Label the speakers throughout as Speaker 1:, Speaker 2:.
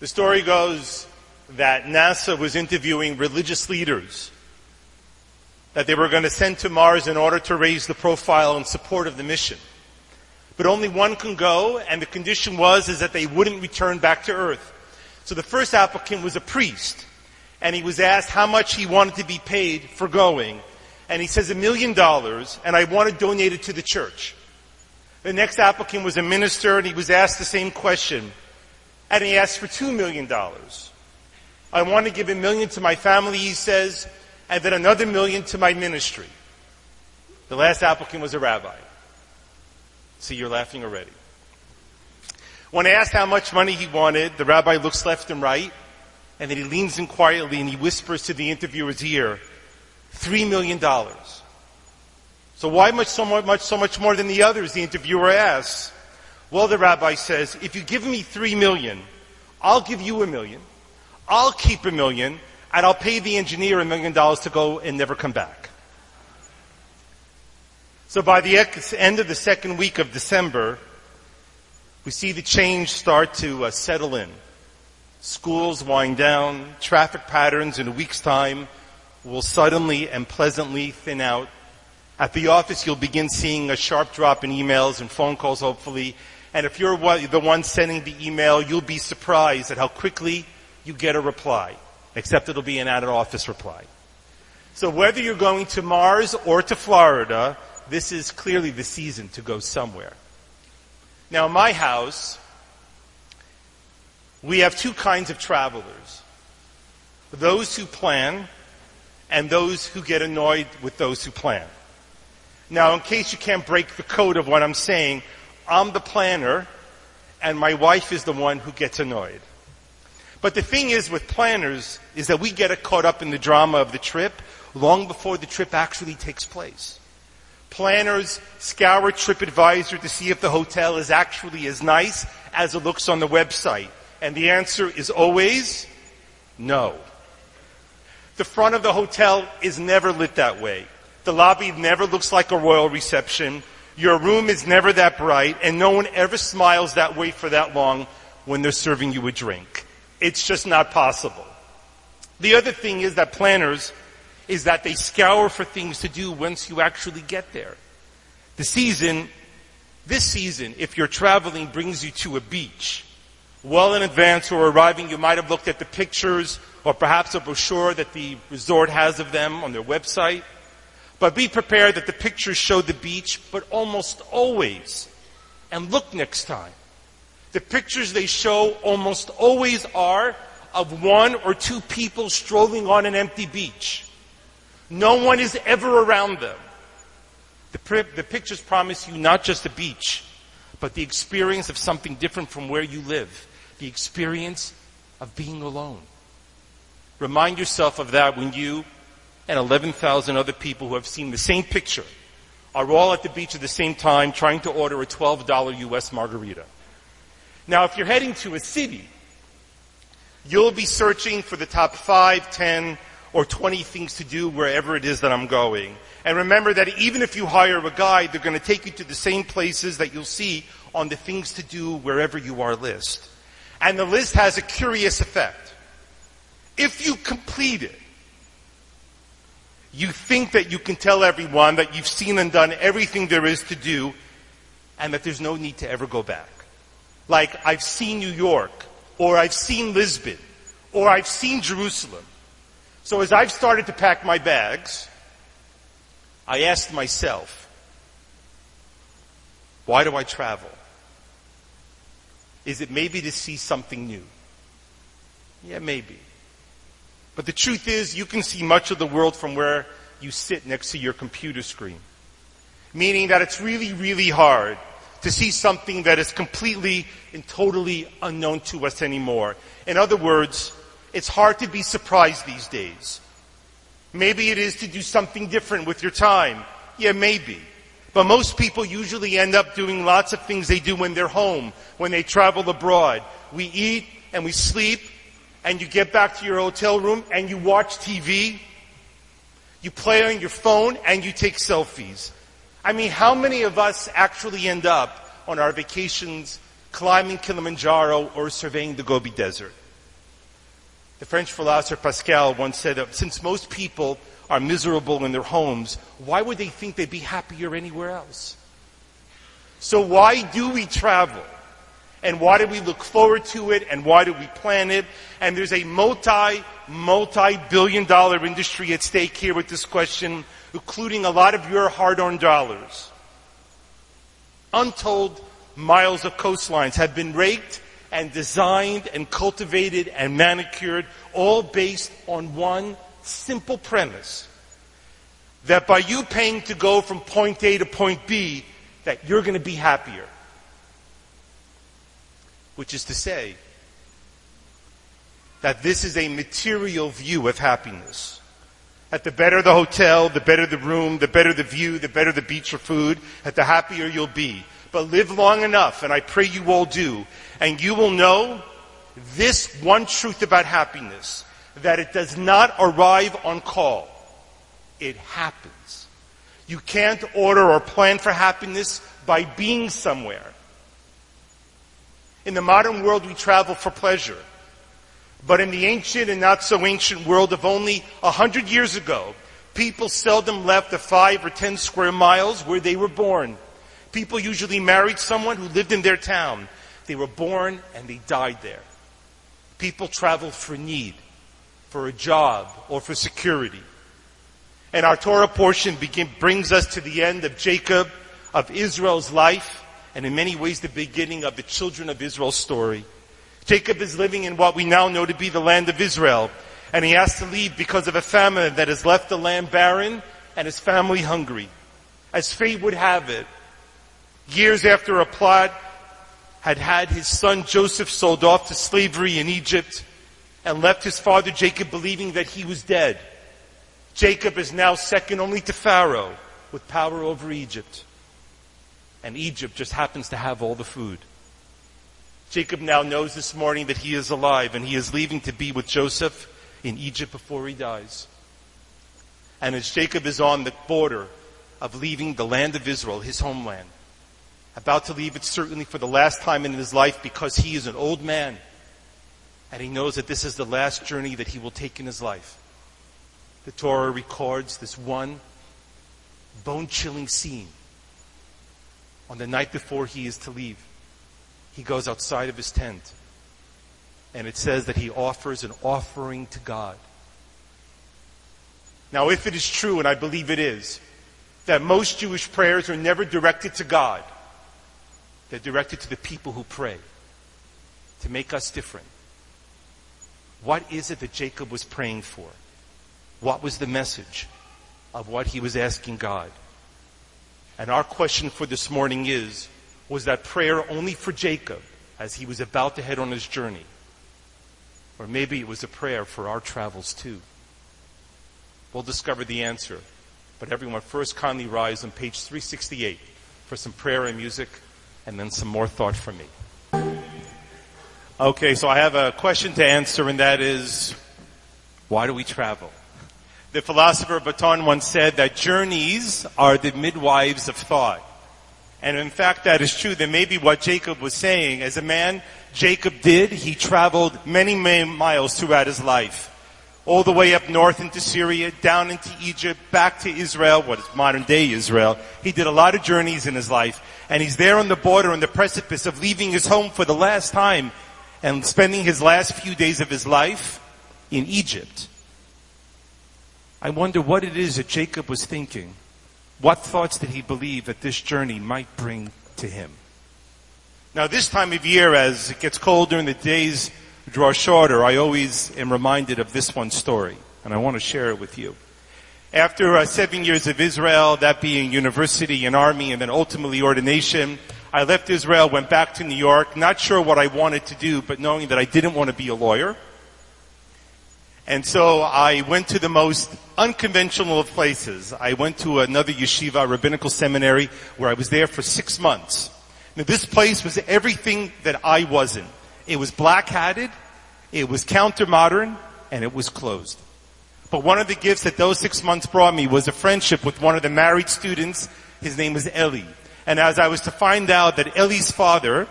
Speaker 1: The story goes that NASA was interviewing religious leaders that they were going to send to Mars in order to raise the profile and support of the mission. But only one can go, and the condition was is that they wouldn't return back to Earth. So the first applicant was a priest, and he was asked how much he wanted to be paid for going. And he says a million dollars, and I want to donate it to the church. The next applicant was a minister, and he was asked the same question. And he asks for two million dollars. I want to give a million to my family, he says, and then another million to my ministry. The last applicant was a rabbi. See, you're laughing already. When asked how much money he wanted, the rabbi looks left and right, and then he leans in quietly and he whispers to the interviewer's ear, three million dollars. So why much so much so much more than the others? The interviewer asks. Well, the rabbi says, if you give me three million, I'll give you a million. I'll keep a million, and I'll pay the engineer a million dollars to go and never come back. So by the end of the second week of December, we see the change start to uh, settle in. Schools wind down, traffic patterns in a week's time will suddenly and pleasantly thin out. At the office, you'll begin seeing a sharp drop in emails and phone calls, hopefully. And if you're the one sending the email, you'll be surprised at how quickly you get a reply except it'll be an out of office reply. So whether you're going to Mars or to Florida, this is clearly the season to go somewhere. Now, in my house, we have two kinds of travelers those who plan and those who get annoyed with those who plan. Now, in case you can't break the code of what I'm saying, I'm the planner and my wife is the one who gets annoyed. But the thing is with planners is that we get caught up in the drama of the trip long before the trip actually takes place. Planners scour TripAdvisor to see if the hotel is actually as nice as it looks on the website. And the answer is always no. The front of the hotel is never lit that way. The lobby never looks like a royal reception. Your room is never that bright, and no one ever smiles that way for that long when they're serving you a drink. It's just not possible. The other thing is that planners is that they scour for things to do once you actually get there. The season, this season, if you're traveling, brings you to a beach. Well in advance or arriving, you might have looked at the pictures or perhaps a brochure that the resort has of them on their website. But be prepared that the pictures show the beach, but almost always, and look next time, the pictures they show almost always are of one or two people strolling on an empty beach. No one is ever around them. The, the, pictures promise you not just a beach, but the experience of something different from where you live. The experience of being alone. Remind yourself of that when you and 11,000 other people who have seen the same picture are all at the beach at the same time trying to order a $12 US margarita. Now, if you're heading to a city, you'll be searching for the top 5, 10, or 20 things to do wherever it is that I'm going. And remember that even if you hire a guide, they're going to take you to the same places that you'll see on the things to do wherever you are list. And the list has a curious effect. If you complete it, you think that you can tell everyone that you've seen and done everything there is to do and that there's no need to ever go back like I've seen New York, or I've seen Lisbon, or I've seen Jerusalem. So as I've started to pack my bags, I asked myself, why do I travel? Is it maybe to see something new? Yeah, maybe. But the truth is, you can see much of the world from where you sit next to your computer screen. Meaning that it's really, really hard to see something that is completely and totally unknown to us anymore. In other words, it's hard to be surprised these days. Maybe it is to do something different with your time. Yeah, maybe. But most people usually end up doing lots of things they do when they're home, when they travel abroad. We eat and we sleep, and you get back to your hotel room and you watch TV. You play on your phone and you take selfies. I mean, how many of us actually end up on our vacations climbing Kilimanjaro or surveying the Gobi Desert? The French philosopher Pascal once said that since most people are miserable in their homes, why would they think they'd be happier anywhere else? So why do we travel? And why do we look forward to it? And why do we plan it? And there's a multi, multi-billion dollar industry at stake here with this question, including a lot of your hard-earned dollars. Untold miles of coastlines have been raked and designed and cultivated and manicured, all based on one simple premise. That by you paying to go from point A to point B, that you're going to be happier. Which is to say, that this is a material view of happiness. That the better the hotel, the better the room, the better the view, the better the beach or food, that the happier you'll be. But live long enough, and I pray you all do, and you will know this one truth about happiness, that it does not arrive on call. It happens. You can't order or plan for happiness by being somewhere. In the modern world, we travel for pleasure. But in the ancient and not so ancient world of only a hundred years ago, people seldom left the five or ten square miles where they were born. People usually married someone who lived in their town. They were born and they died there. People traveled for need, for a job, or for security. And our Torah portion begin, brings us to the end of Jacob, of Israel's life, and in many ways the beginning of the children of Israel's story. Jacob is living in what we now know to be the land of Israel, and he has to leave because of a famine that has left the land barren and his family hungry. As fate would have it, years after a plot had had his son Joseph sold off to slavery in Egypt and left his father Jacob believing that he was dead. Jacob is now second only to Pharaoh with power over Egypt. And Egypt just happens to have all the food. Jacob now knows this morning that he is alive and he is leaving to be with Joseph in Egypt before he dies. And as Jacob is on the border of leaving the land of Israel, his homeland, about to leave it certainly for the last time in his life because he is an old man and he knows that this is the last journey that he will take in his life. The Torah records this one bone chilling scene on the night before he is to leave. He goes outside of his tent and it says that he offers an offering to God. Now, if it is true, and I believe it is, that most Jewish prayers are never directed to God, they're directed to the people who pray to make us different. What is it that Jacob was praying for? What was the message of what he was asking God? And our question for this morning is, was that prayer only for Jacob as he was about to head on his journey? Or maybe it was a prayer for our travels too. We'll discover the answer. But everyone, first kindly rise on page 368 for some prayer and music and then some more thought from me. Okay, so I have a question to answer, and that is, why do we travel? The philosopher Botton once said that journeys are the midwives of thought. And in fact, that is true. That may be what Jacob was saying. As a man, Jacob did. He traveled many, many miles throughout his life. All the way up north into Syria, down into Egypt, back to Israel, what is modern day Israel. He did a lot of journeys in his life and he's there on the border, on the precipice of leaving his home for the last time and spending his last few days of his life in Egypt. I wonder what it is that Jacob was thinking. What thoughts did he believe that this journey might bring to him? Now, this time of year, as it gets colder and the days draw shorter, I always am reminded of this one story, and I want to share it with you. After uh, seven years of Israel, that being university and army and then ultimately ordination, I left Israel, went back to New York, not sure what I wanted to do, but knowing that I didn't want to be a lawyer. And so I went to the most unconventional of places. I went to another yeshiva, rabbinical seminary, where I was there for six months. Now this place was everything that I wasn't. It was black-hatted, it was counter-modern, and it was closed. But one of the gifts that those six months brought me was a friendship with one of the married students. His name was Eli. And as I was to find out that Eli's father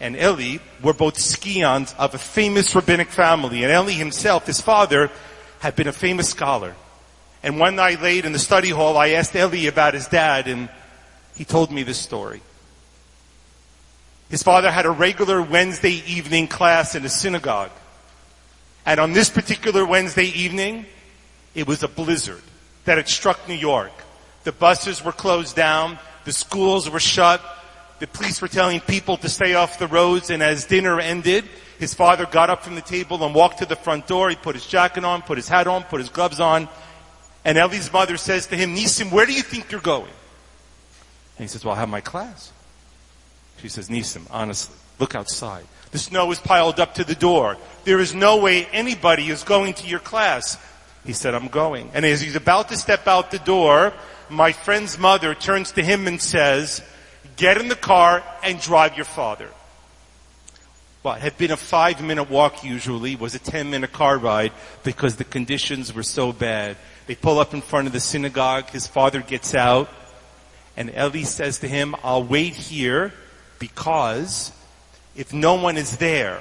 Speaker 1: and Eli were both scions of a famous rabbinic family. And Eli himself, his father, had been a famous scholar. And one night late in the study hall, I asked Eli about his dad, and he told me this story. His father had a regular Wednesday evening class in a synagogue. And on this particular Wednesday evening, it was a blizzard that had struck New York. The buses were closed down. The schools were shut. The police were telling people to stay off the roads. And as dinner ended, his father got up from the table and walked to the front door. He put his jacket on, put his hat on, put his gloves on. And Eli's mother says to him, Nisim, where do you think you're going? And he says, well, I have my class. She says, Nisim, honestly, look outside. The snow is piled up to the door. There is no way anybody is going to your class. He said, I'm going. And as he's about to step out the door, my friend's mother turns to him and says, get in the car and drive your father. What had been a five minute walk usually was a 10 minute car ride because the conditions were so bad. They pull up in front of the synagogue. His father gets out and Eli says to him, I'll wait here because if no one is there,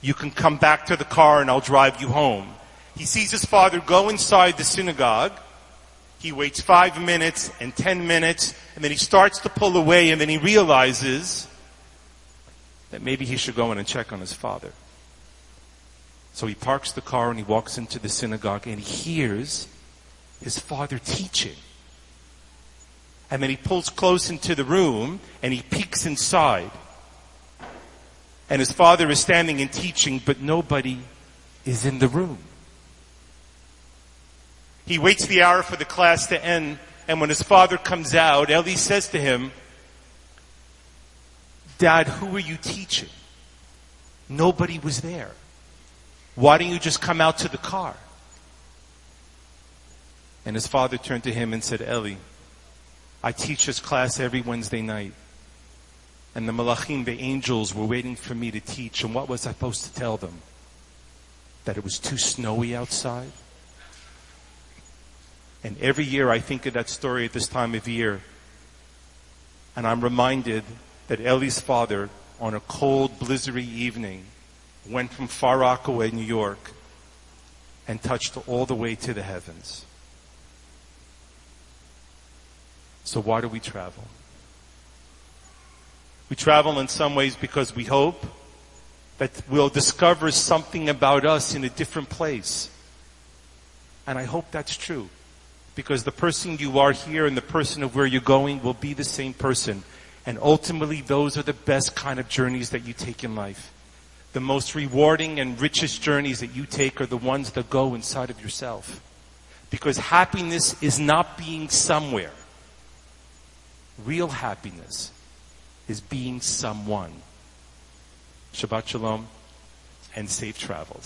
Speaker 1: you can come back to the car and I'll drive you home. He sees his father go inside the synagogue. He waits five minutes and ten minutes, and then he starts to pull away, and then he realizes that maybe he should go in and check on his father. So he parks the car and he walks into the synagogue and he hears his father teaching. And then he pulls close into the room and he peeks inside. And his father is standing and teaching, but nobody is in the room. He waits the hour for the class to end, and when his father comes out, Eli says to him, Dad, who are you teaching? Nobody was there. Why don't you just come out to the car? And his father turned to him and said, Eli, I teach this class every Wednesday night. And the malachim, the angels, were waiting for me to teach. And what was I supposed to tell them? That it was too snowy outside? And every year I think of that story at this time of year. And I'm reminded that Ellie's father, on a cold, blizzardy evening, went from Far Rockaway, New York, and touched all the way to the heavens. So why do we travel? We travel in some ways because we hope that we'll discover something about us in a different place. And I hope that's true. Because the person you are here and the person of where you're going will be the same person. And ultimately, those are the best kind of journeys that you take in life. The most rewarding and richest journeys that you take are the ones that go inside of yourself. Because happiness is not being somewhere. Real happiness is being someone. Shabbat Shalom and safe travels.